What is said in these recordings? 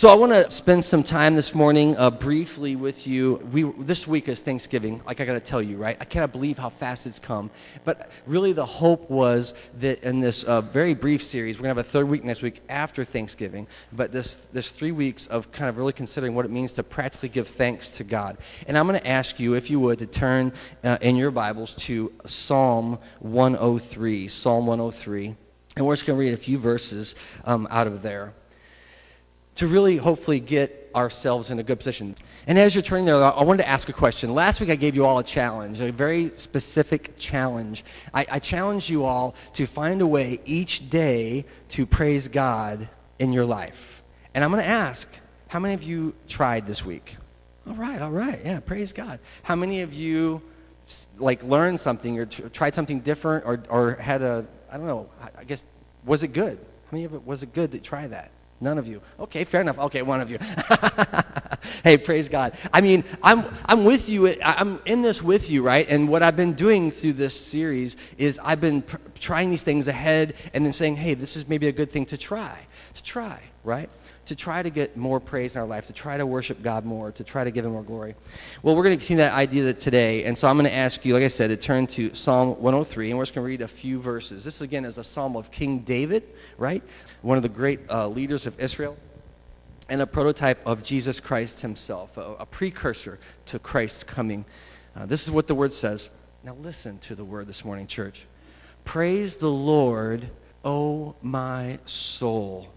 So I want to spend some time this morning uh, briefly with you. We, this week is Thanksgiving, like I got to tell you, right? I cannot believe how fast it's come. But really, the hope was that in this uh, very brief series, we're to have a third week next week after Thanksgiving. But this, this three weeks of kind of really considering what it means to practically give thanks to God. And I'm going to ask you, if you would, to turn uh, in your Bibles to Psalm 103. Psalm 103. And we're just to read a few verses um, out of there to really hopefully get ourselves in a good position. And as you're turning there, I wanted to ask a question. Last week I gave you all a challenge, a very specific challenge. I, I challenged you all to find a way each day to praise God in your life. And I'm going to ask, how many of you tried this week? All right, all right, yeah, praise God. How many of you like learned something or t- tried something different or, or had a, I don't know, I guess, was it good? How many of it was it good to try that? None of you. Okay, fair enough. Okay, one of you. hey, praise God. I mean, I'm, I'm with you. I'm in this with you, right? And what I've been doing through this series is I've been pr- trying these things ahead and then saying, hey, this is maybe a good thing to try. To try, right? To try to get more praise in our life, to try to worship God more, to try to give Him more glory. Well, we're going to continue that idea today. And so I'm going to ask you, like I said, to turn to Psalm 103, and we're just going to read a few verses. This, again, is a psalm of King David, right? One of the great uh, leaders of Israel, and a prototype of Jesus Christ Himself, a, a precursor to Christ's coming. Uh, this is what the word says. Now, listen to the word this morning, church. Praise the Lord, O my soul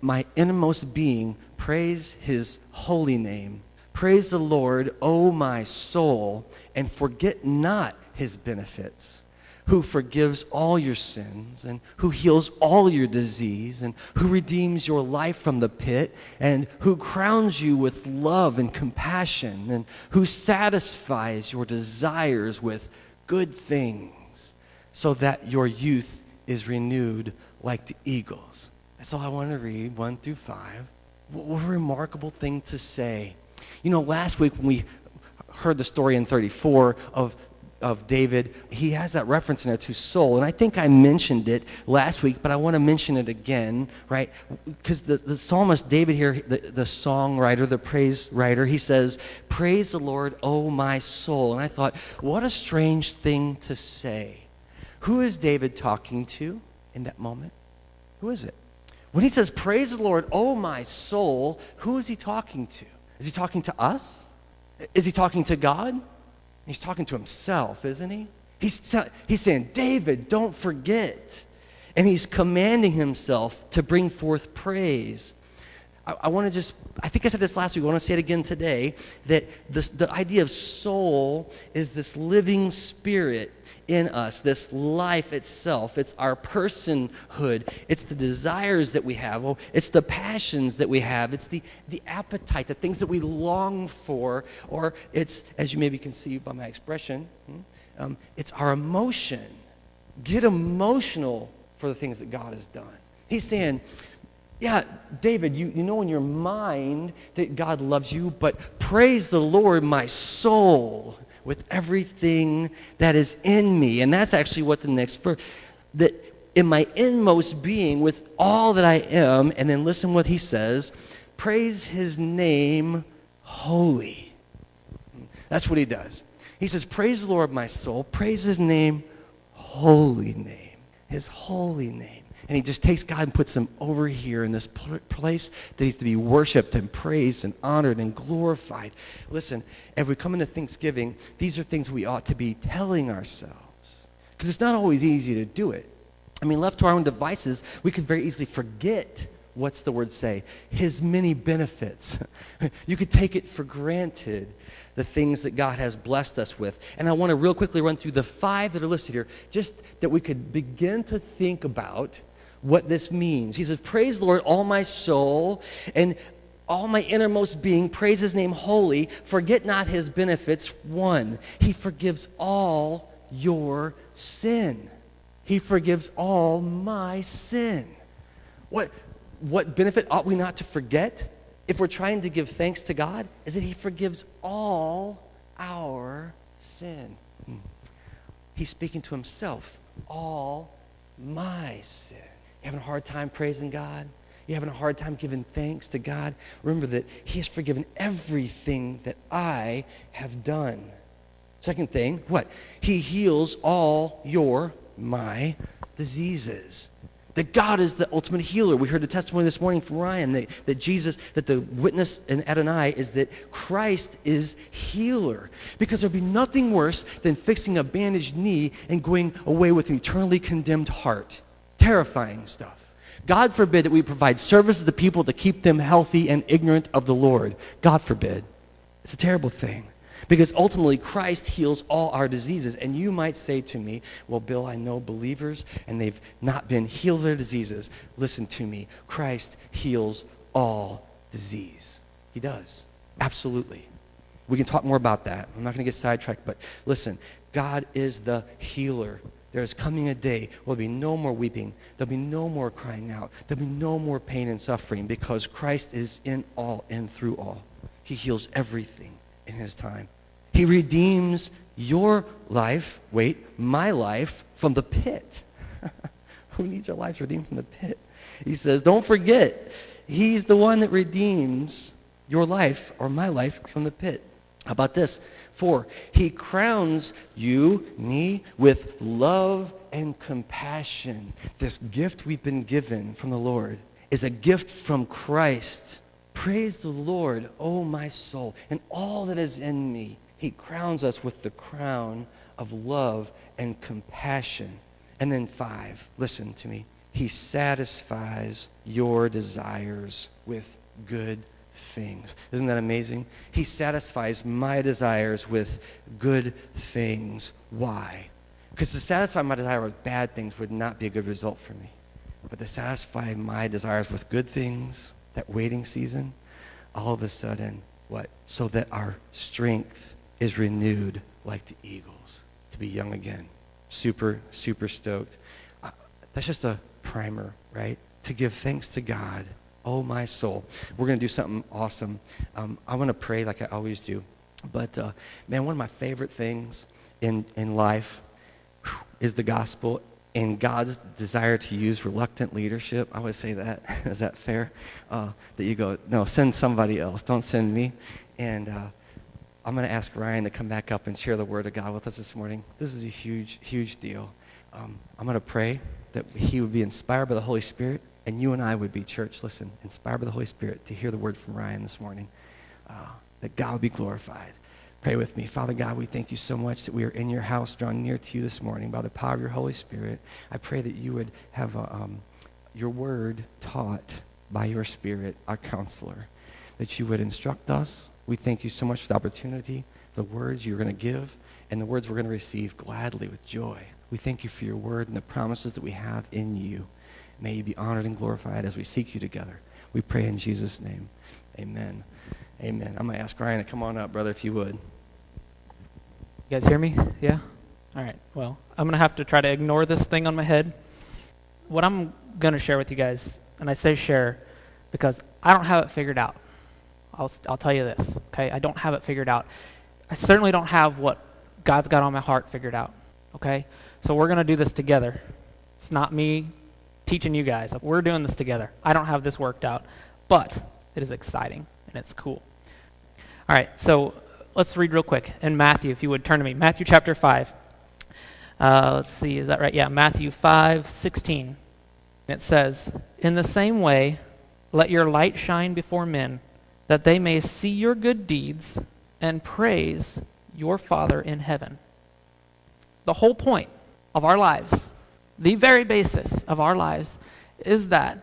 my innermost being praise his holy name. Praise the Lord, O my soul, and forget not his benefits, who forgives all your sins, and who heals all your disease, and who redeems your life from the pit, and who crowns you with love and compassion, and who satisfies your desires with good things, so that your youth is renewed like the eagles. That's all I want to read, 1 through 5. What a remarkable thing to say. You know, last week when we heard the story in 34 of, of David, he has that reference in there to soul. And I think I mentioned it last week, but I want to mention it again, right? Because the, the psalmist David here, the, the songwriter, the praise writer, he says, Praise the Lord, O my soul. And I thought, what a strange thing to say. Who is David talking to in that moment? Who is it? When he says, Praise the Lord, oh my soul, who is he talking to? Is he talking to us? Is he talking to God? He's talking to himself, isn't he? He's, he's saying, David, don't forget. And he's commanding himself to bring forth praise. I, I want to just, I think I said this last week, I want to say it again today that this, the idea of soul is this living spirit in us, this life itself. It's our personhood. It's the desires that we have. Oh, it's the passions that we have. It's the, the appetite, the things that we long for. Or it's, as you maybe can see by my expression, hmm, um, it's our emotion. Get emotional for the things that God has done. He's saying, yeah, David, you, you know in your mind that God loves you, but praise the Lord, my soul with everything that is in me. And that's actually what the next verse, that in my inmost being, with all that I am, and then listen what he says praise his name holy. That's what he does. He says, Praise the Lord, my soul. Praise his name, holy name. His holy name and he just takes God and puts him over here in this place that he's to be worshiped and praised and honored and glorified. Listen, as we come into Thanksgiving, these are things we ought to be telling ourselves because it's not always easy to do it. I mean, left to our own devices, we could very easily forget what's the word say? His many benefits. you could take it for granted, the things that God has blessed us with. And I want to real quickly run through the five that are listed here, just that we could begin to think about what this means. He says, Praise the Lord, all my soul, and all my innermost being, praise his name holy. Forget not his benefits. One, he forgives all your sin. He forgives all my sin. What, what benefit ought we not to forget if we're trying to give thanks to God? Is that he forgives all our sin. Hmm. He's speaking to himself. All my sin having a hard time praising God? You're having a hard time giving thanks to God? Remember that He has forgiven everything that I have done. Second thing, what? He heals all your, my diseases. That God is the ultimate healer. We heard the testimony this morning from Ryan that, that Jesus, that the witness in Adonai is that Christ is healer. Because there'd be nothing worse than fixing a bandaged knee and going away with an eternally condemned heart. Terrifying stuff. God forbid that we provide services to people to keep them healthy and ignorant of the Lord. God forbid. It's a terrible thing. Because ultimately, Christ heals all our diseases. And you might say to me, Well, Bill, I know believers and they've not been healed of their diseases. Listen to me. Christ heals all disease. He does. Absolutely. We can talk more about that. I'm not going to get sidetracked, but listen, God is the healer. There is coming a day where there'll be no more weeping. There'll be no more crying out. There'll be no more pain and suffering because Christ is in all and through all. He heals everything in his time. He redeems your life, wait, my life, from the pit. Who needs our lives redeemed from the pit? He says, don't forget, he's the one that redeems your life or my life from the pit. How about this? Four, he crowns you, me, with love and compassion. This gift we've been given from the Lord is a gift from Christ Praise the Lord, O oh my soul, and all that is in me. He crowns us with the crown of love and compassion. And then five, listen to me. He satisfies your desires with good things. Isn't that amazing? He satisfies my desires with good things. Why? Because to satisfy my desire with bad things would not be a good result for me. But to satisfy my desires with good things, that waiting season, all of a sudden, what? So that our strength is renewed like the eagles to be young again. Super, super stoked. Uh, that's just a primer, right? To give thanks to God. Oh, my soul. We're going to do something awesome. Um, I want to pray like I always do. But, uh, man, one of my favorite things in, in life is the gospel and God's desire to use reluctant leadership, I would say that. Is that fair? Uh, that you go, no, send somebody else. Don't send me. And uh, I'm going to ask Ryan to come back up and share the word of God with us this morning. This is a huge, huge deal. Um, I'm going to pray that he would be inspired by the Holy Spirit, and you and I would be, church, listen, inspired by the Holy Spirit to hear the word from Ryan this morning. Uh, that God would be glorified. Pray with me. Father God, we thank you so much that we are in your house, drawn near to you this morning by the power of your Holy Spirit. I pray that you would have a, um, your word taught by your Spirit, our counselor, that you would instruct us. We thank you so much for the opportunity, the words you're going to give, and the words we're going to receive gladly with joy. We thank you for your word and the promises that we have in you. May you be honored and glorified as we seek you together. We pray in Jesus' name. Amen. Amen. I'm going to ask Ryan to come on up, brother, if you would. You guys hear me? Yeah? All right. Well, I'm going to have to try to ignore this thing on my head. What I'm going to share with you guys, and I say share because I don't have it figured out. I'll, I'll tell you this, okay? I don't have it figured out. I certainly don't have what God's got on my heart figured out, okay? So we're going to do this together. It's not me teaching you guys. We're doing this together. I don't have this worked out, but it is exciting and it's cool. All right, so Let's read real quick in Matthew, if you would turn to me. Matthew chapter 5. Uh, let's see, is that right? Yeah, Matthew 5, 16. It says, In the same way, let your light shine before men, that they may see your good deeds and praise your Father in heaven. The whole point of our lives, the very basis of our lives, is that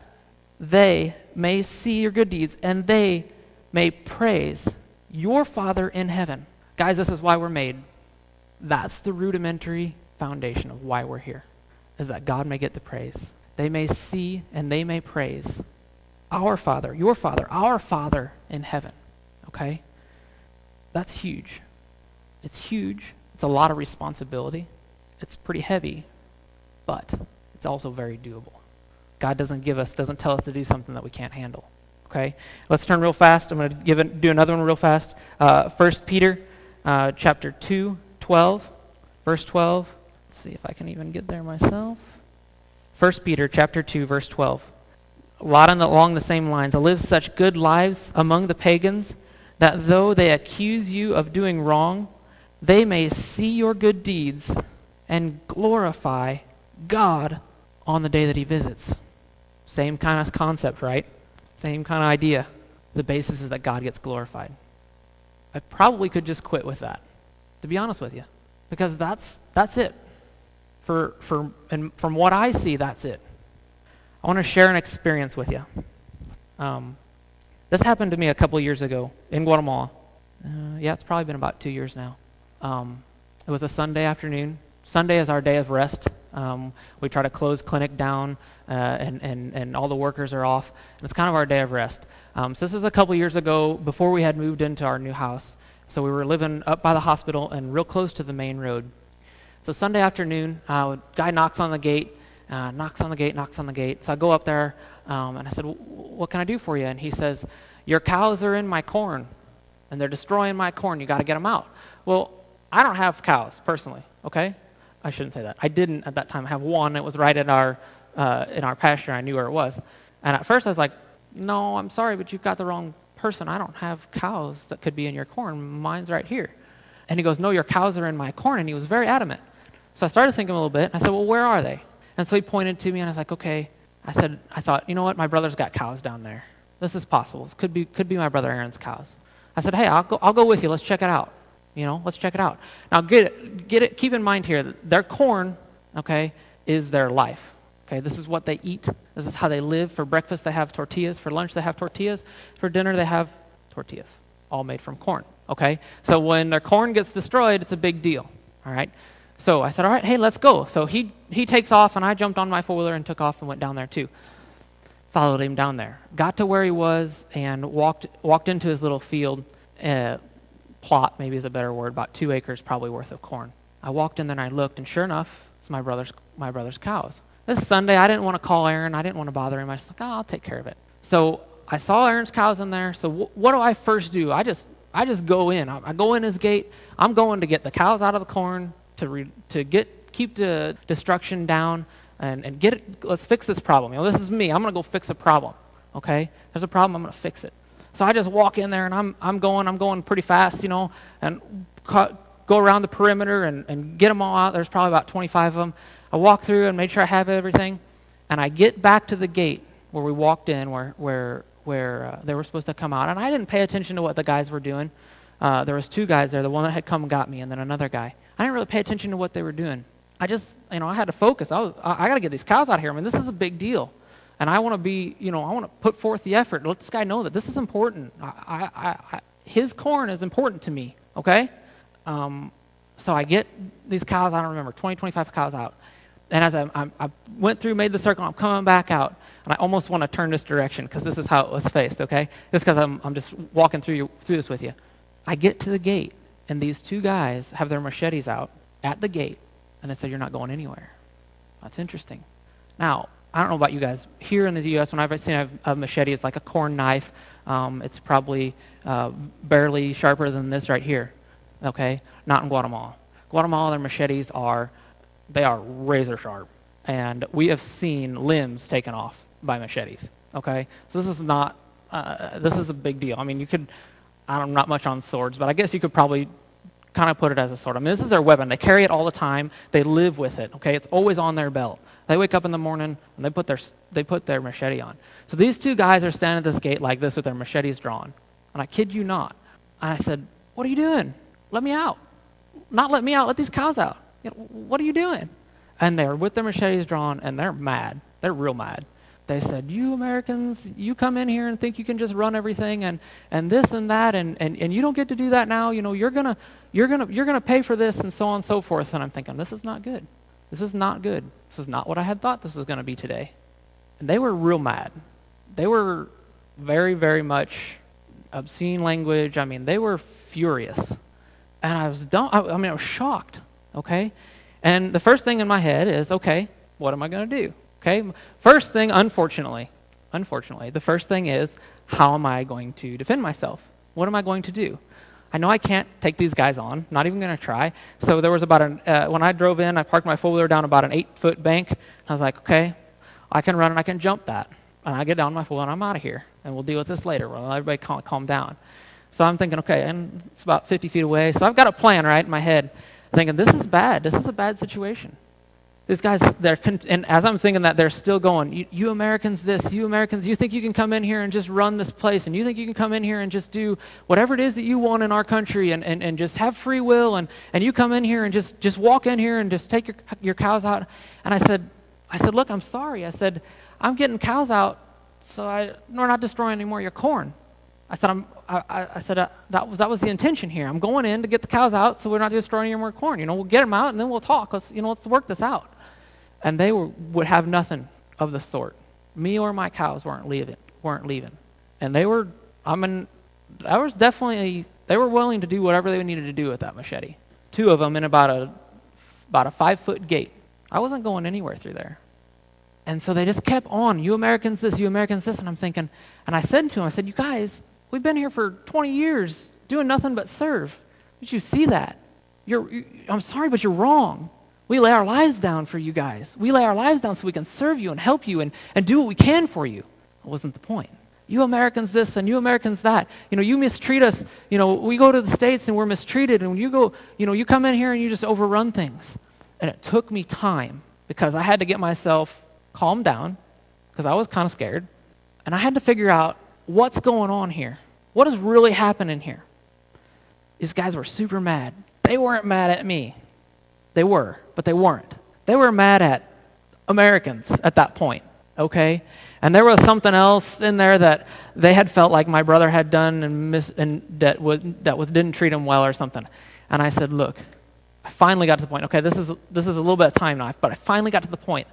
they may see your good deeds and they may praise your Father in heaven. Guys, this is why we're made. That's the rudimentary foundation of why we're here, is that God may get the praise. They may see and they may praise our Father, your Father, our Father in heaven. Okay? That's huge. It's huge. It's a lot of responsibility. It's pretty heavy, but it's also very doable. God doesn't give us, doesn't tell us to do something that we can't handle. Okay, let's turn real fast. I'm going to give it, do another one real fast. Uh, 1 Peter uh, chapter 2, 12, verse 12. Let's see if I can even get there myself. 1 Peter chapter 2, verse 12. a lot the, along the same lines. Live such good lives among the pagans that though they accuse you of doing wrong, they may see your good deeds and glorify God on the day that he visits. Same kind of concept, right? Same kind of idea. The basis is that God gets glorified. I probably could just quit with that, to be honest with you, because that's, that's it. For, for, and from what I see, that's it. I want to share an experience with you. Um, this happened to me a couple years ago in Guatemala. Uh, yeah, it's probably been about two years now. Um, it was a Sunday afternoon. Sunday is our day of rest. Um, we try to close clinic down, uh, and, and, and all the workers are off. And it's kind of our day of rest. Um, so this is a couple years ago, before we had moved into our new house. So we were living up by the hospital and real close to the main road. So Sunday afternoon, uh, guy knocks on the gate, uh, knocks on the gate, knocks on the gate. So I go up there, um, and I said, "What can I do for you?" And he says, "Your cows are in my corn, and they're destroying my corn. You got to get them out." Well, I don't have cows personally, okay? I shouldn't say that. I didn't at that time have one. It was right in our, uh, in our pasture. I knew where it was. And at first I was like, no, I'm sorry, but you've got the wrong person. I don't have cows that could be in your corn. Mine's right here. And he goes, no, your cows are in my corn. And he was very adamant. So I started thinking a little bit. And I said, well, where are they? And so he pointed to me, and I was like, okay. I said, I thought, you know what? My brother's got cows down there. This is possible. This could be, could be my brother Aaron's cows. I said, hey, I'll go, I'll go with you. Let's check it out. You know, let's check it out. Now, get it, get it, keep in mind here, their corn, okay, is their life. Okay, this is what they eat. This is how they live. For breakfast, they have tortillas. For lunch, they have tortillas. For dinner, they have tortillas, all made from corn. Okay, so when their corn gets destroyed, it's a big deal. All right. So I said, all right, hey, let's go. So he he takes off, and I jumped on my four wheeler and took off and went down there too. Followed him down there. Got to where he was and walked walked into his little field. Uh, plot, maybe is a better word, about two acres probably worth of corn. I walked in there and I looked, and sure enough, it's my brother's, my brother's cows. This Sunday, I didn't want to call Aaron. I didn't want to bother him. I was like, oh, I'll take care of it. So I saw Aaron's cows in there. So w- what do I first do? I just, I just go in. I, I, go in his gate. I'm going to get the cows out of the corn to, re- to get, keep the destruction down and, and get it. Let's fix this problem. You know, this is me. I'm going to go fix a problem. Okay? There's a problem. I'm going to fix it. So I just walk in there and I'm, I'm going, I'm going pretty fast, you know, and go around the perimeter and, and get them all out. There's probably about 25 of them. I walk through and make sure I have everything. And I get back to the gate where we walked in, where, where, where uh, they were supposed to come out. And I didn't pay attention to what the guys were doing. Uh, there was two guys there, the one that had come and got me, and then another guy. I didn't really pay attention to what they were doing. I just, you know, I had to focus. I, was, I, I got to get these cows out of here. I mean, this is a big deal and I want to be, you know, I want to put forth the effort. Let this guy know that this is important. I, I, I, his corn is important to me, okay? Um, so I get these cows, I don't remember, 20, 25 cows out. And as I, I, I went through, made the circle, I'm coming back out, and I almost want to turn this direction because this is how it was faced, okay? Just because I'm, I'm just walking through, you, through this with you. I get to the gate, and these two guys have their machetes out at the gate, and they said, You're not going anywhere. That's interesting. Now, I don't know about you guys. Here in the U.S., when I've seen a, a machete, it's like a corn knife. Um, it's probably uh, barely sharper than this right here. Okay, not in Guatemala. Guatemala, their machetes are they are razor sharp, and we have seen limbs taken off by machetes. Okay, so this is not uh, this is a big deal. I mean, you could I'm not much on swords, but I guess you could probably kind of put it as a sword. I mean, this is their weapon. They carry it all the time. They live with it. Okay, it's always on their belt. They wake up in the morning and they put their, they put their machete on. So these two guys are standing at this gate like this with their machetes drawn. And I kid you not. And I said, What are you doing? Let me out. Not let me out, let these cows out. You know, what are you doing? And they're with their machetes drawn and they're mad. They're real mad. They said, You Americans, you come in here and think you can just run everything and, and this and that and, and, and you don't get to do that now. You know, you're gonna you're gonna you're gonna pay for this and so on and so forth. And I'm thinking, this is not good. This is not good. This is not what I had thought this was going to be today. And they were real mad. They were very, very much obscene language. I mean, they were furious. And I was dumb. I, I mean, I was shocked. Okay? And the first thing in my head is, okay, what am I going to do? Okay? First thing, unfortunately, unfortunately, the first thing is, how am I going to defend myself? What am I going to do? I know I can't take these guys on. Not even going to try. So there was about an, uh, when I drove in, I parked my four-wheeler down about an eight-foot bank. I was like, okay, I can run and I can jump that. and I get down my fool and I'm out of here. And we'll deal with this later. Well, everybody calm, calm down. So I'm thinking, okay, and it's about 50 feet away. So I've got a plan, right, in my head. thinking, this is bad. This is a bad situation. These guys, they're, and as I'm thinking that, they're still going, you, you, Americans this, you Americans, you think you can come in here and just run this place, and you think you can come in here and just do whatever it is that you want in our country and, and, and just have free will, and, and you come in here and just, just walk in here and just take your, your cows out. And I said, I said, look, I'm sorry. I said, I'm getting cows out, so I, we're not destroying any more of your corn. I said, I'm, I, I said uh, that, was, that was the intention here. I'm going in to get the cows out so we're not destroying any more corn. You know, we'll get them out and then we'll talk. Let's, you know, let's work this out. And they were, would have nothing of the sort. Me or my cows weren't leaving. Weren't leaving. And they were, I mean, that was definitely, they were willing to do whatever they needed to do with that machete. Two of them in about a, about a five-foot gate. I wasn't going anywhere through there. And so they just kept on, you Americans this, you Americans this. And I'm thinking, and I said to them, I said, you guys, We've been here for 20 years doing nothing but serve. Did you see that? You're, you, I'm sorry, but you're wrong. We lay our lives down for you guys. We lay our lives down so we can serve you and help you and, and do what we can for you. That wasn't the point. You Americans this and you Americans that. You know, you mistreat us. You know, we go to the States and we're mistreated. And when you go, you know, you come in here and you just overrun things. And it took me time because I had to get myself calmed down because I was kind of scared. And I had to figure out what's going on here. What is really happening here? These guys were super mad. They weren't mad at me. They were, but they weren't. They were mad at Americans at that point, okay? And there was something else in there that they had felt like my brother had done and, mis- and that, was, that was, didn't treat him well or something. And I said, look, I finally got to the point. Okay, this is, this is a little bit of time now, but I finally got to the point.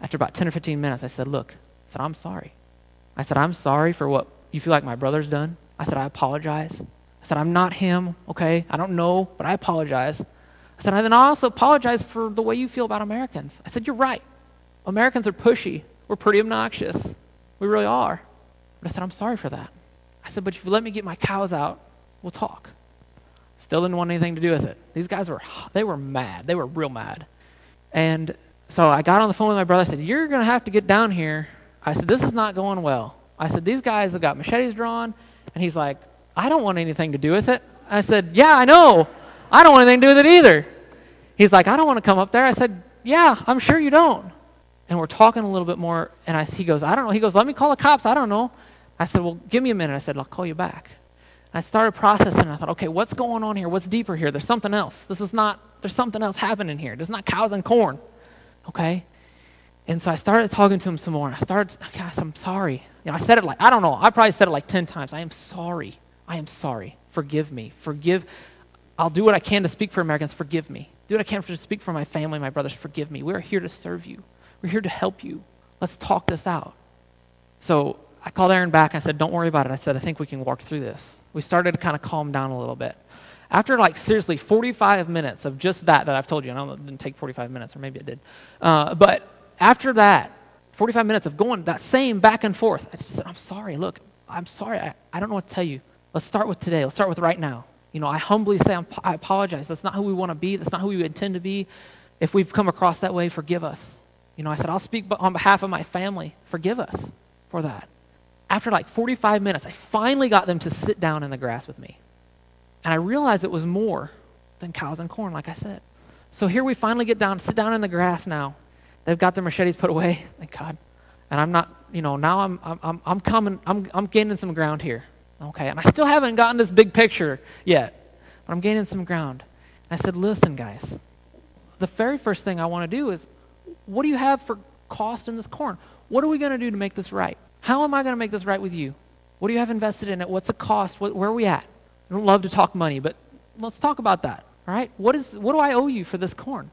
After about 10 or 15 minutes, I said, look, I said, I'm sorry. I said, I'm sorry for what you feel like my brother's done. I said, I apologize. I said, I'm not him, okay? I don't know, but I apologize. I said, and then I also apologize for the way you feel about Americans. I said, you're right. Americans are pushy. We're pretty obnoxious. We really are. But I said, I'm sorry for that. I said, but if you let me get my cows out, we'll talk. Still didn't want anything to do with it. These guys were, they were mad. They were real mad. And so I got on the phone with my brother. I said, you're going to have to get down here. I said, this is not going well. I said, these guys have got machetes drawn. And he's like, I don't want anything to do with it. I said, Yeah, I know. I don't want anything to do with it either. He's like, I don't want to come up there. I said, Yeah, I'm sure you don't. And we're talking a little bit more. And I, he goes, I don't know. He goes, Let me call the cops. I don't know. I said, Well, give me a minute. I said, I'll call you back. And I started processing. I thought, okay, what's going on here? What's deeper here? There's something else. This is not, there's something else happening here. There's not cows and corn. Okay? And so I started talking to him some more. And I started, guys, I'm sorry. You know, I said it like, I don't know, I probably said it like 10 times. I am sorry. I am sorry. Forgive me. Forgive. I'll do what I can to speak for Americans. Forgive me. Do what I can to speak for my family, my brothers. Forgive me. We're here to serve you. We're here to help you. Let's talk this out. So I called Aaron back. I said, don't worry about it. I said, I think we can walk through this. We started to kind of calm down a little bit. After like seriously 45 minutes of just that that I've told you, I don't know it didn't take 45 minutes, or maybe it did. Uh, but after that, 45 minutes of going that same back and forth, I just said, I'm sorry. Look, I'm sorry. I, I don't know what to tell you. Let's start with today. Let's start with right now. You know, I humbly say i apologize. That's not who we want to be. That's not who we intend to be. If we've come across that way, forgive us. You know, I said, I'll speak on behalf of my family. Forgive us for that. After like 45 minutes, I finally got them to sit down in the grass with me. And I realized it was more than cows and corn, like I said. So here we finally get down, sit down in the grass now. They've got their machetes put away, thank God. And I'm not, you know, now I'm, I'm, I'm coming, I'm, I'm gaining some ground here. Okay, and I still haven't gotten this big picture yet, but I'm gaining some ground. And I said, listen, guys, the very first thing I want to do is, what do you have for cost in this corn? What are we going to do to make this right? How am I going to make this right with you? What do you have invested in it? What's the cost? What, where are we at? I don't love to talk money, but let's talk about that. All right? What, is, what do I owe you for this corn?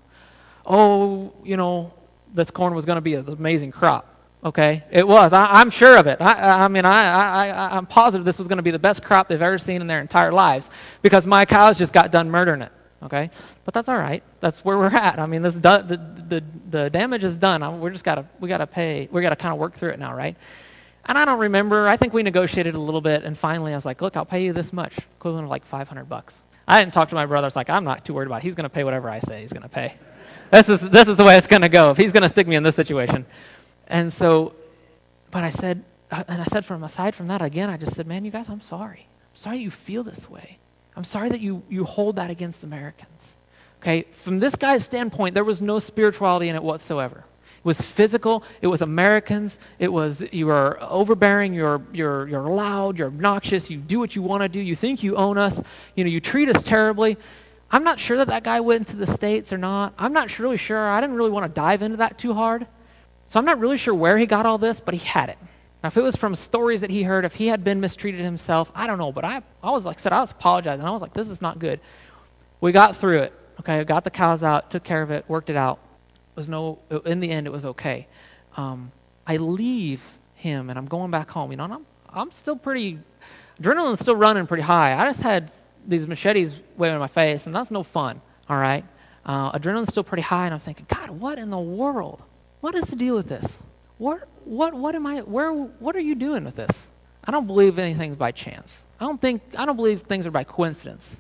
Oh, you know, this corn was going to be an amazing crop. Okay, it was. I, am sure of it. I, I mean, I, I, I'm positive this was going to be the best crop they've ever seen in their entire lives because my cows just got done murdering it. Okay, but that's all right. That's where we're at. I mean, this the, the, the damage is done. We're just gotta we gotta pay. We gotta kind of work through it now, right? And I don't remember. I think we negotiated a little bit, and finally I was like, look, I'll pay you this much, equivalent of like 500 bucks. I didn't talk to my brother. I was like, I'm not too worried about. it. He's going to pay whatever I say. He's going to pay. This is, this is the way it's going to go if he's going to stick me in this situation. And so But I said, uh, and I said from aside from that, again, I just said, man, you guys, I'm sorry. I'm sorry you feel this way. I'm sorry that you, you hold that against Americans. Okay, from this guy's standpoint, there was no spirituality in it whatsoever. It was physical, it was Americans, it was you are overbearing, you're, you're, you're loud, you're obnoxious, you do what you want to do, you think you own us, you know, you treat us terribly. I'm not sure that that guy went to the States or not. I'm not really sure. I didn't really want to dive into that too hard. So I'm not really sure where he got all this, but he had it. Now, if it was from stories that he heard, if he had been mistreated himself, I don't know. But I, I was like said, I was apologizing. I was like, this is not good. We got through it. Okay, got the cows out, took care of it, worked it out. It was no, in the end, it was okay. Um, I leave him and I'm going back home. You know, and I'm, I'm still pretty, adrenaline's still running pretty high. I just had these machetes waving in my face, and that's no fun. All right, uh, adrenaline's still pretty high, and I'm thinking, God, what in the world? What is the deal with this? What, what, what am I? Where? What are you doing with this? I don't believe anything's by chance. I don't think. I don't believe things are by coincidence.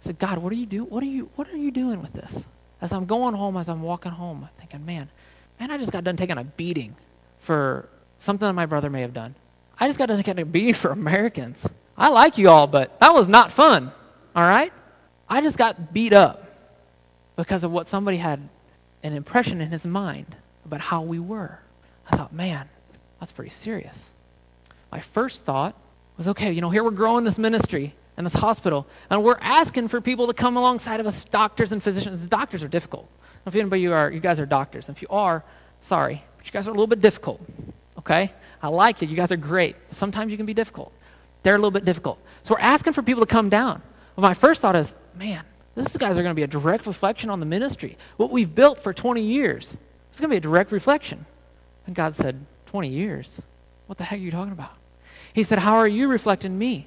I said, God, what are you do? What are you? What are you doing with this? As I'm going home, as I'm walking home, I'm thinking, man, man, I just got done taking a beating for something that my brother may have done. I just got done taking a beating for Americans. I like you all, but that was not fun. All right? I just got beat up because of what somebody had an impression in his mind about how we were. I thought, man, that's pretty serious. My first thought was, okay, you know, here we're growing this ministry and this hospital, and we're asking for people to come alongside of us, doctors and physicians. The doctors are difficult. If anybody you are, you guys are doctors. If you are, sorry, but you guys are a little bit difficult. Okay? I like you. You guys are great. Sometimes you can be difficult. They're a little bit difficult. So we're asking for people to come down. My first thought is, man, these guys are going to be a direct reflection on the ministry. What we've built for 20 years. It's going to be a direct reflection. And God said, 20 years? What the heck are you talking about? He said, How are you reflecting me?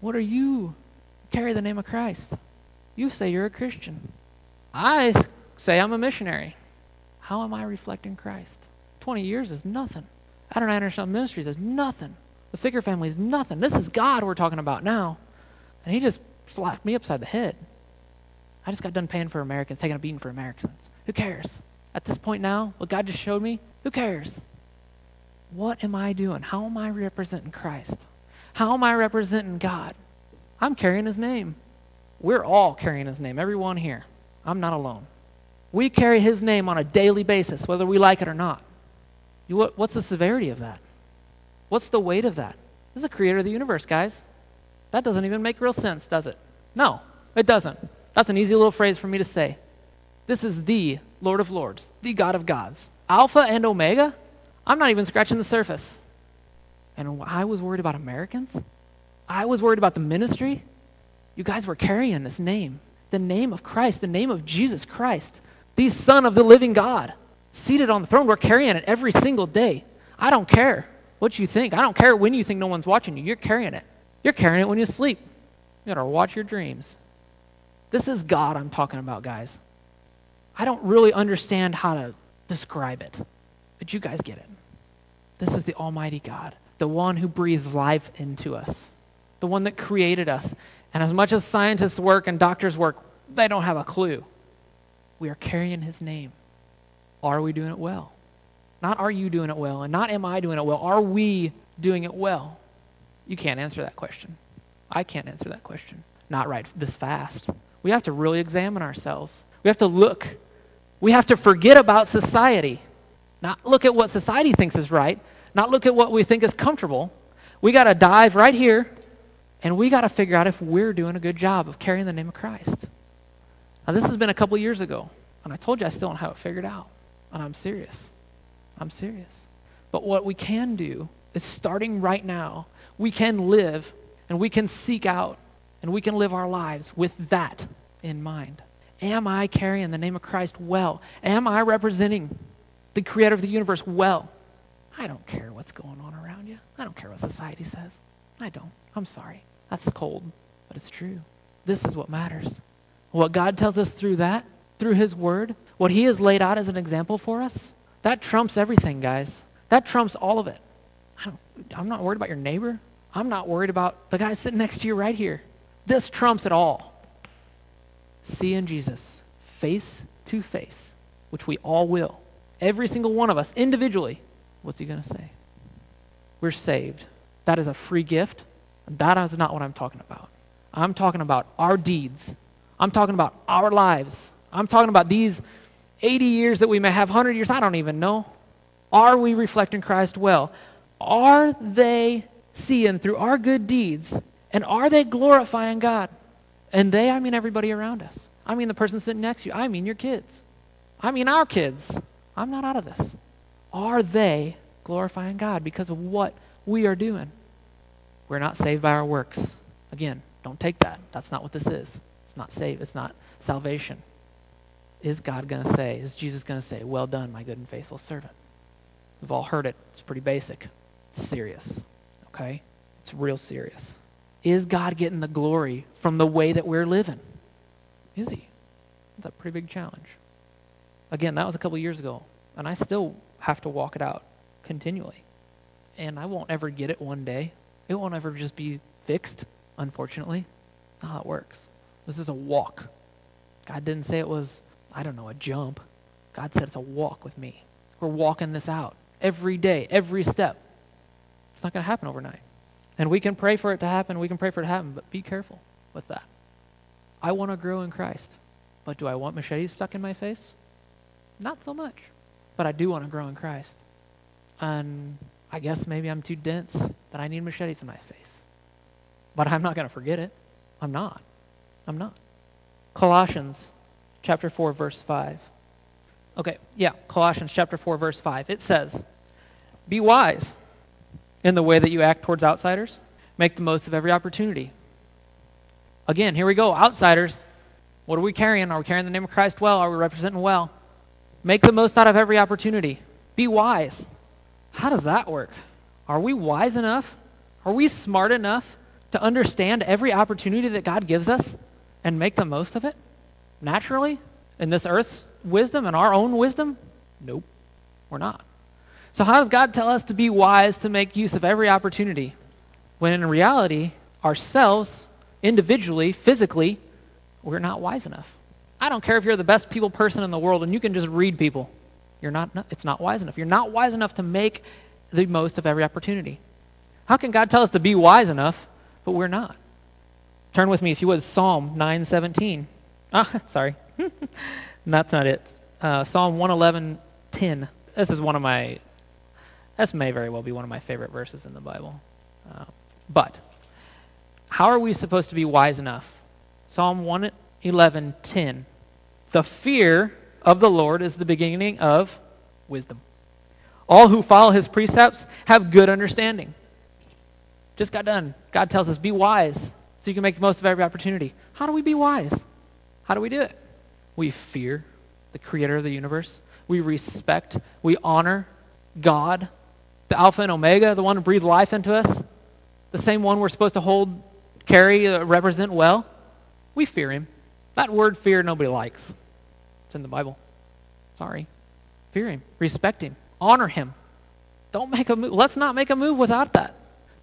What are you? Carry the name of Christ. You say you're a Christian. I say I'm a missionary. How am I reflecting Christ? 20 years is nothing. Adonai International Ministries is nothing. The Figure family is nothing. This is God we're talking about now. And he just slapped me upside the head. I just got done paying for Americans, taking a beating for Americans. Who cares? At this point now, what God just showed me, who cares? What am I doing? How am I representing Christ? How am I representing God? I'm carrying his name. We're all carrying his name, everyone here. I'm not alone. We carry his name on a daily basis, whether we like it or not. what's the severity of that? What's the weight of that? This is the creator of the universe, guys. That doesn't even make real sense, does it? No, it doesn't. That's an easy little phrase for me to say. This is the Lord of Lords, the God of gods. Alpha and Omega? I'm not even scratching the surface. And I was worried about Americans. I was worried about the ministry. You guys were carrying this name the name of Christ, the name of Jesus Christ, the Son of the living God, seated on the throne. We're carrying it every single day. I don't care what you think. I don't care when you think no one's watching you. You're carrying it. You're carrying it when you sleep. You gotta watch your dreams. This is God I'm talking about, guys. I don't really understand how to describe it, but you guys get it. This is the Almighty God, the one who breathes life into us, the one that created us. And as much as scientists work and doctors work, they don't have a clue. We are carrying his name. Are we doing it well? Not are you doing it well, and not am I doing it well. Are we doing it well? You can't answer that question. I can't answer that question. Not right this fast. We have to really examine ourselves. We have to look. We have to forget about society. Not look at what society thinks is right, not look at what we think is comfortable. We got to dive right here and we got to figure out if we're doing a good job of carrying the name of Christ. Now, this has been a couple years ago, and I told you I still don't have it figured out. And I'm serious. I'm serious. But what we can do is starting right now we can live and we can seek out and we can live our lives with that in mind. Am I carrying the name of Christ well? Am I representing the creator of the universe well? I don't care what's going on around you. I don't care what society says. I don't. I'm sorry. That's cold, but it's true. This is what matters. What God tells us through that, through His Word, what He has laid out as an example for us, that trumps everything, guys. That trumps all of it. I don't, I'm not worried about your neighbor. I'm not worried about the guy sitting next to you right here. This trumps it all. Seeing Jesus face to face, which we all will. Every single one of us, individually. What's he going to say? we're saved. That is a free gift. That is not what I'm talking about. I'm talking about our deeds. I'm talking about our lives. I'm talking about these 80 years that we may have, 100 years, I don't even know. Are we reflecting Christ well? Are they seeing through our good deeds? And are they glorifying God? And they, I mean everybody around us. I mean the person sitting next to you. I mean your kids. I mean our kids. I'm not out of this. Are they glorifying God because of what we are doing? We're not saved by our works. Again, don't take that. That's not what this is. It's not save. It's not salvation. Is God going to say, is Jesus going to say, well done, my good and faithful servant? We've all heard it. It's pretty basic. It's serious. Okay? It's real serious. Is God getting the glory from the way that we're living? Is he? That's a pretty big challenge. Again, that was a couple years ago, and I still have to walk it out continually. And I won't ever get it one day. It won't ever just be fixed, unfortunately. That's not how it works. This is a walk. God didn't say it was, I don't know, a jump. God said it's a walk with me. We're walking this out every day, every step. It's not going to happen overnight. And we can pray for it to happen. We can pray for it to happen, but be careful with that. I want to grow in Christ. But do I want machetes stuck in my face? Not so much. But I do want to grow in Christ. And I guess maybe I'm too dense that I need machetes in my face. But I'm not going to forget it. I'm not. I'm not. Colossians chapter 4 verse 5. Okay, yeah, Colossians chapter 4 verse 5. It says, "Be wise in the way that you act towards outsiders. Make the most of every opportunity." Again, here we go, outsiders. What are we carrying? Are we carrying the name of Christ well? Are we representing well? Make the most out of every opportunity. Be wise. How does that work? Are we wise enough? Are we smart enough to understand every opportunity that God gives us and make the most of it? Naturally? In this earth's wisdom and our own wisdom? Nope, we're not. So, how does God tell us to be wise to make use of every opportunity when in reality, ourselves, individually, physically, we're not wise enough? I don't care if you're the best people person in the world and you can just read people. You're not, it's not wise enough. You're not wise enough to make the most of every opportunity. How can God tell us to be wise enough, but we're not? Turn with me, if you would, Psalm 917. Ah, sorry. That's not it. Uh, Psalm 111.10. This is one of my, this may very well be one of my favorite verses in the Bible. Uh, but, how are we supposed to be wise enough? Psalm 111.10. The fear of the Lord is the beginning of wisdom. All who follow his precepts have good understanding. Just got done. God tells us, be wise so you can make the most of every opportunity. How do we be wise? How do we do it? We fear the creator of the universe. We respect, we honor God, the Alpha and Omega, the one who breathed life into us, the same one we're supposed to hold, carry, uh, represent well. We fear him. That word fear nobody likes. It's in the Bible. Sorry. Fear him. Respect him. Honor him. Don't make a move. Let's not make a move without that.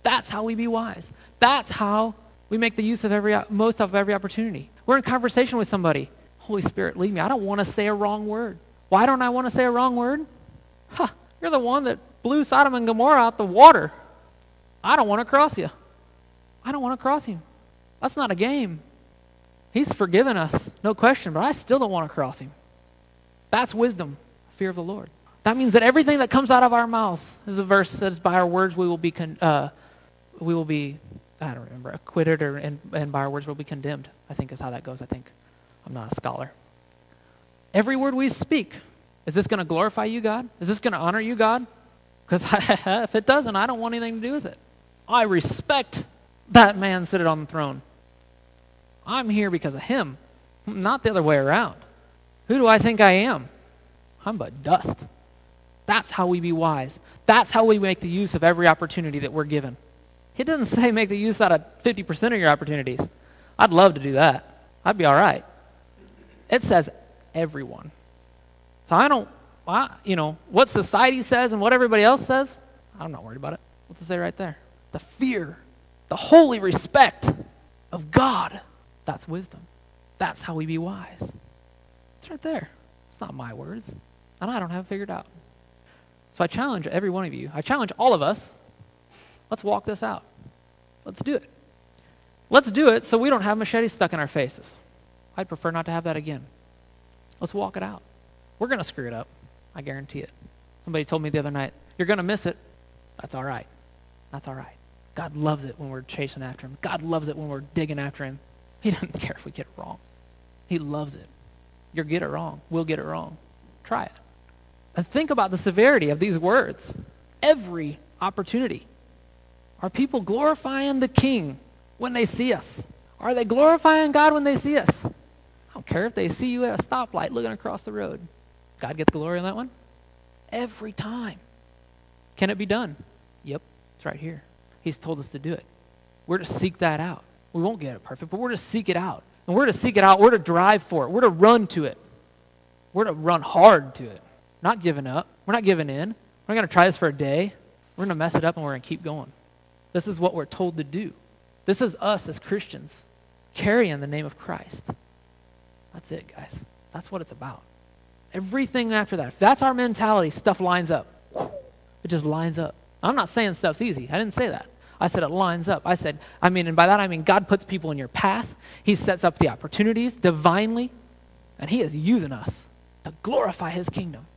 That's how we be wise. That's how we make the use of every most of every opportunity. We're in conversation with somebody. Holy Spirit, lead me. I don't want to say a wrong word. Why don't I want to say a wrong word? Huh, you're the one that blew Sodom and Gomorrah out the water. I don't want to cross you. I don't want to cross him. That's not a game. He's forgiven us, no question, but I still don't want to cross him. That's wisdom, fear of the Lord. That means that everything that comes out of our mouths, as a verse says, by our words we will be, con- uh, we will be, I don't remember, acquitted, or and, and by our words we'll be condemned. I think is how that goes. I think I'm not a scholar. Every word we speak, is this going to glorify you, God? Is this going to honor you, God? Because if it doesn't, I don't want anything to do with it. I respect that man sitting on the throne. I'm here because of him, not the other way around. Who do I think I am? I'm but dust. That's how we be wise. That's how we make the use of every opportunity that we're given. He doesn't say make the use out of 50% of your opportunities. I'd love to do that. I'd be all right. It says everyone. So I don't, I, you know, what society says and what everybody else says, I'm not worried about it. What's to say right there? The fear, the holy respect of God. That's wisdom. That's how we be wise. It's right there. It's not my words. And I don't have it figured out. So I challenge every one of you. I challenge all of us Let's walk this out. Let's do it. Let's do it so we don't have machetes stuck in our faces. I'd prefer not to have that again. Let's walk it out. We're going to screw it up. I guarantee it. Somebody told me the other night, you're going to miss it. That's all right. That's all right. God loves it when we're chasing after him. God loves it when we're digging after him. He doesn't care if we get it wrong. He loves it. You'll get it wrong. We'll get it wrong. Try it. And think about the severity of these words. Every opportunity. Are people glorifying the King when they see us? Are they glorifying God when they see us? I don't care if they see you at a stoplight looking across the road. God gets the glory on that one? Every time. Can it be done? Yep, it's right here. He's told us to do it. We're to seek that out. We won't get it perfect, but we're to seek it out. And we're to seek it out. We're to drive for it. We're to run to it. We're to run hard to it. Not giving up. We're not giving in. We're not going to try this for a day. We're going to mess it up and we're going to keep going. This is what we're told to do. This is us as Christians carrying the name of Christ. That's it, guys. That's what it's about. Everything after that, if that's our mentality, stuff lines up. It just lines up. I'm not saying stuff's easy. I didn't say that. I said it lines up. I said, I mean, and by that I mean God puts people in your path. He sets up the opportunities divinely, and He is using us to glorify His kingdom.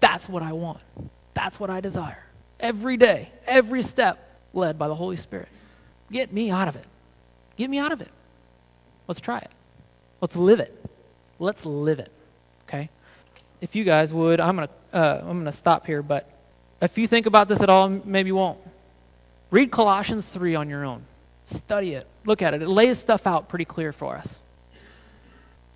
That's what I want. That's what I desire. Every day, every step led by the Holy Spirit. Get me out of it. Get me out of it. Let's try it. Let's live it. Let's live it. If you guys would, I'm to uh, I'm to stop here, but if you think about this at all, maybe you won't. Read Colossians 3 on your own. Study it. Look at it. It lays stuff out pretty clear for us.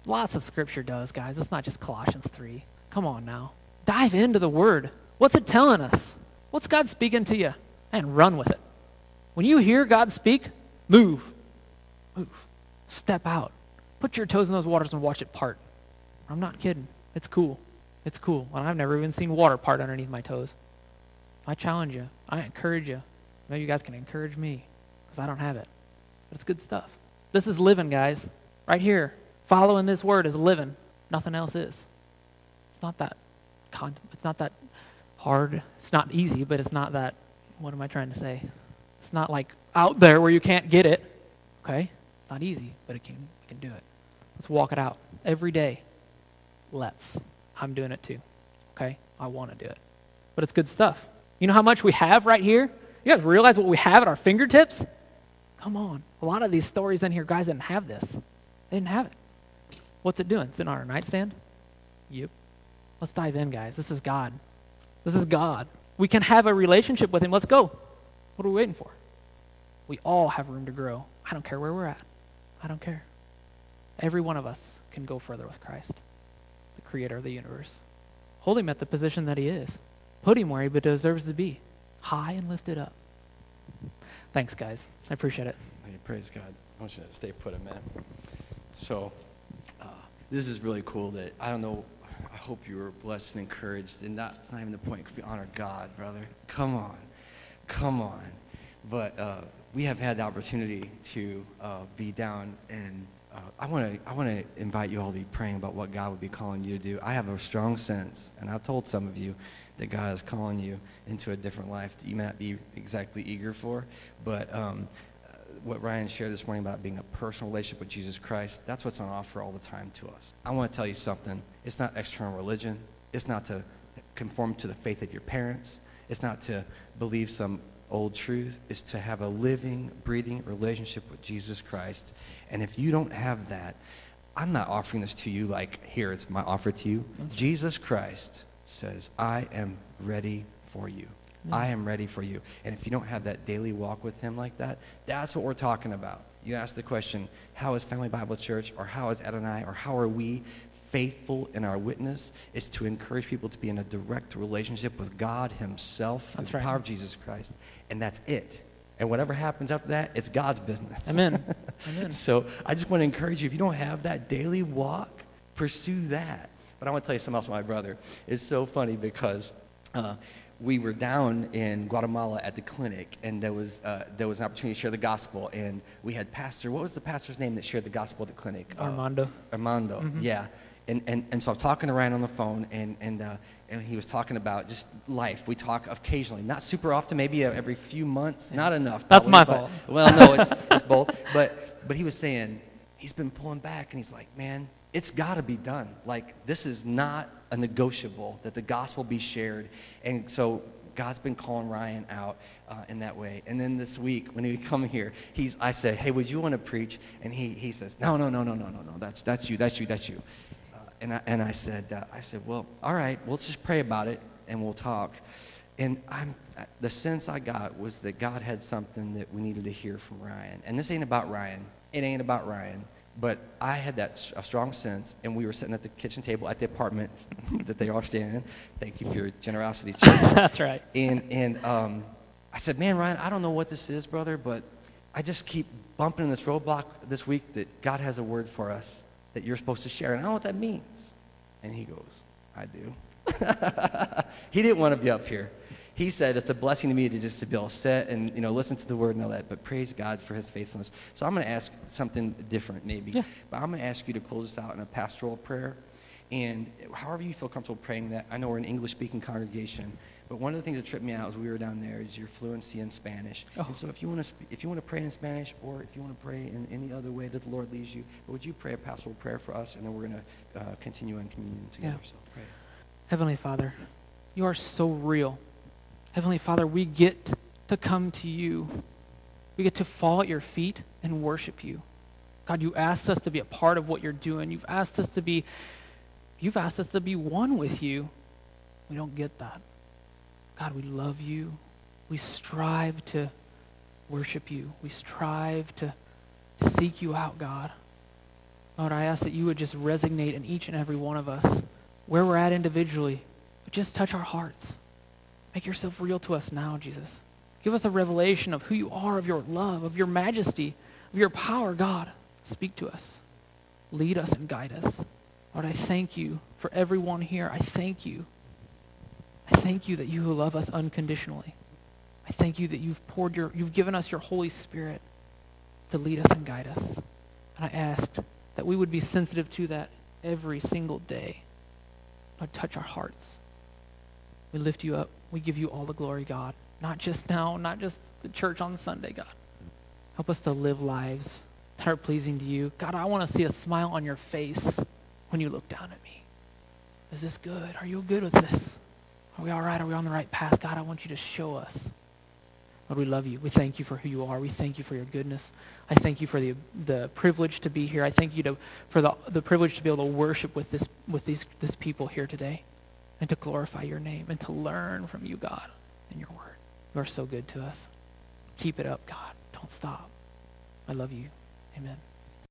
Lots of scripture does, guys. It's not just Colossians 3. Come on now. Dive into the word. What's it telling us? What's God speaking to you? And run with it. When you hear God speak, move. Move. Step out. Put your toes in those waters and watch it part. I'm not kidding. It's cool. It's cool. And I've never even seen water part underneath my toes. I challenge you. I encourage you. Maybe you guys can encourage me because I don't have it. But it's good stuff. This is living, guys. Right here. Following this word is living. Nothing else is. It's not that con- it's not that hard. It's not easy, but it's not that what am I trying to say? It's not like out there where you can't get it. Okay? It's not easy, but it can you can do it. Let's walk it out every day. Let's. I'm doing it too. Okay? I want to do it. But it's good stuff. You know how much we have right here? You guys realize what we have at our fingertips? Come on. A lot of these stories in here, guys didn't have this. They didn't have it. What's it doing? It's in on our nightstand? Yep. Let's dive in, guys. This is God. This is God. We can have a relationship with Him. Let's go. What are we waiting for? We all have room to grow. I don't care where we're at. I don't care. Every one of us can go further with Christ, creator of the universe. Hold Him at the position that He is. Put Him where He deserves to be, high and lifted up. Thanks, guys. I appreciate it. Hey, praise God. I want you to stay put a minute. So, uh, this is really cool that, I don't know, I hope you were blessed and encouraged. And that's not even the point, because we honor God, brother. Come on. Come on. But uh, we have had the opportunity to uh, be down and uh, I want to I want to invite you all to be praying about what God would be calling you to do. I have a strong sense, and I've told some of you that God is calling you into a different life that you may not be exactly eager for, but um, uh, what Ryan shared this morning about being a personal relationship with Jesus Christ, that's what's on offer all the time to us. I want to tell you something. It's not external religion. It's not to conform to the faith of your parents. It's not to believe some old truth is to have a living, breathing relationship with Jesus Christ. And if you don't have that, I'm not offering this to you like, here, it's my offer to you. That's Jesus Christ says, I am ready for you. Mm. I am ready for you. And if you don't have that daily walk with him like that, that's what we're talking about. You ask the question, how is Family Bible Church, or how is Ed and I, or how are we faithful in our witness is to encourage people to be in a direct relationship with God Himself that's through right. the power of Jesus Christ. And that's it. And whatever happens after that, it's God's business. Amen. Amen. so I just want to encourage you if you don't have that daily walk, pursue that. But I want to tell you something else my brother. It's so funny because uh, we were down in Guatemala at the clinic, and there was, uh, there was an opportunity to share the gospel. And we had pastor, what was the pastor's name that shared the gospel at the clinic? Armando. Uh, Armando, Mhm. yeah. And, and, and so I'm talking to Ryan on the phone, and, and, uh, and he was talking about just life. We talk occasionally, not super often, maybe every few months, not enough. That's probably, my but- fault. Well, no, it's, it's both. But, but he was saying, he's been pulling back, and he's like, man, it's got to be done. Like, this is not a negotiable that the gospel be shared. And so God's been calling Ryan out uh, in that way. And then this week, when he come here, he's, I said, hey, would you want to preach? And he, he says, no, no, no, no, no, no, no. That's, that's you, that's you, that's you. And, I, and I said, uh, I said, well, all right, we'll just pray about it and we'll talk. And I'm, the sense I got was that God had something that we needed to hear from Ryan. And this ain't about Ryan. It ain't about Ryan. But I had that a strong sense, and we were sitting at the kitchen table at the apartment that they are staying in. Thank you for your generosity. That's right. And, and um, I said, man, Ryan, I don't know what this is, brother, but I just keep bumping in this roadblock this week that God has a word for us that you're supposed to share. And I don't know what that means. And he goes, I do. he didn't want to be up here. He said it's a blessing to me to just to be able to sit and you know listen to the word and all that. But praise God for His faithfulness. So I'm going to ask something different, maybe. Yeah. But I'm going to ask you to close us out in a pastoral prayer. And however you feel comfortable praying that, I know we're an English speaking congregation, but one of the things that tripped me out as we were down there is your fluency in Spanish. Oh. And so if you want to sp- if you want to pray in Spanish or if you want to pray in any other way that the Lord leads you, would you pray a pastoral prayer for us and then we're going to uh, continue in communion together. Yeah. So pray. Heavenly Father, you are so real. Heavenly Father, we get to come to you. We get to fall at your feet and worship you. God, you asked us to be a part of what you're doing. You've asked us to be you've asked us to be one with you. We don't get that. God, we love you. We strive to worship you. We strive to, seek you out, God. Lord, I ask that you would just resonate in each and every one of us, where we're at individually, but just touch our hearts. Make yourself real to us now, Jesus. Give us a revelation of who you are, of your love, of your majesty, of your power, God. Speak to us. Lead us and guide us. Lord, I thank you for everyone here. I thank you. I thank you that you love us unconditionally. I thank you that you've poured your, you've given us your Holy Spirit to lead us and guide us. And I asked that we would be sensitive to that every single day. Lord, touch our hearts. We lift you up. We give you all the glory, God. Not just now, not just the church on Sunday, God. Help us to live lives that are pleasing to you. God, I want to see a smile on your face when you look down at me. Is this good? Are you good with this? Are we all right? Are we on the right path? God, I want you to show us. Lord, we love you. We thank you for who you are. We thank you for your goodness. I thank you for the, the privilege to be here. I thank you to, for the, the privilege to be able to worship with, this, with these, this people here today and to glorify your name and to learn from you, God, and your word. You are so good to us. Keep it up, God. Don't stop. I love you. Amen.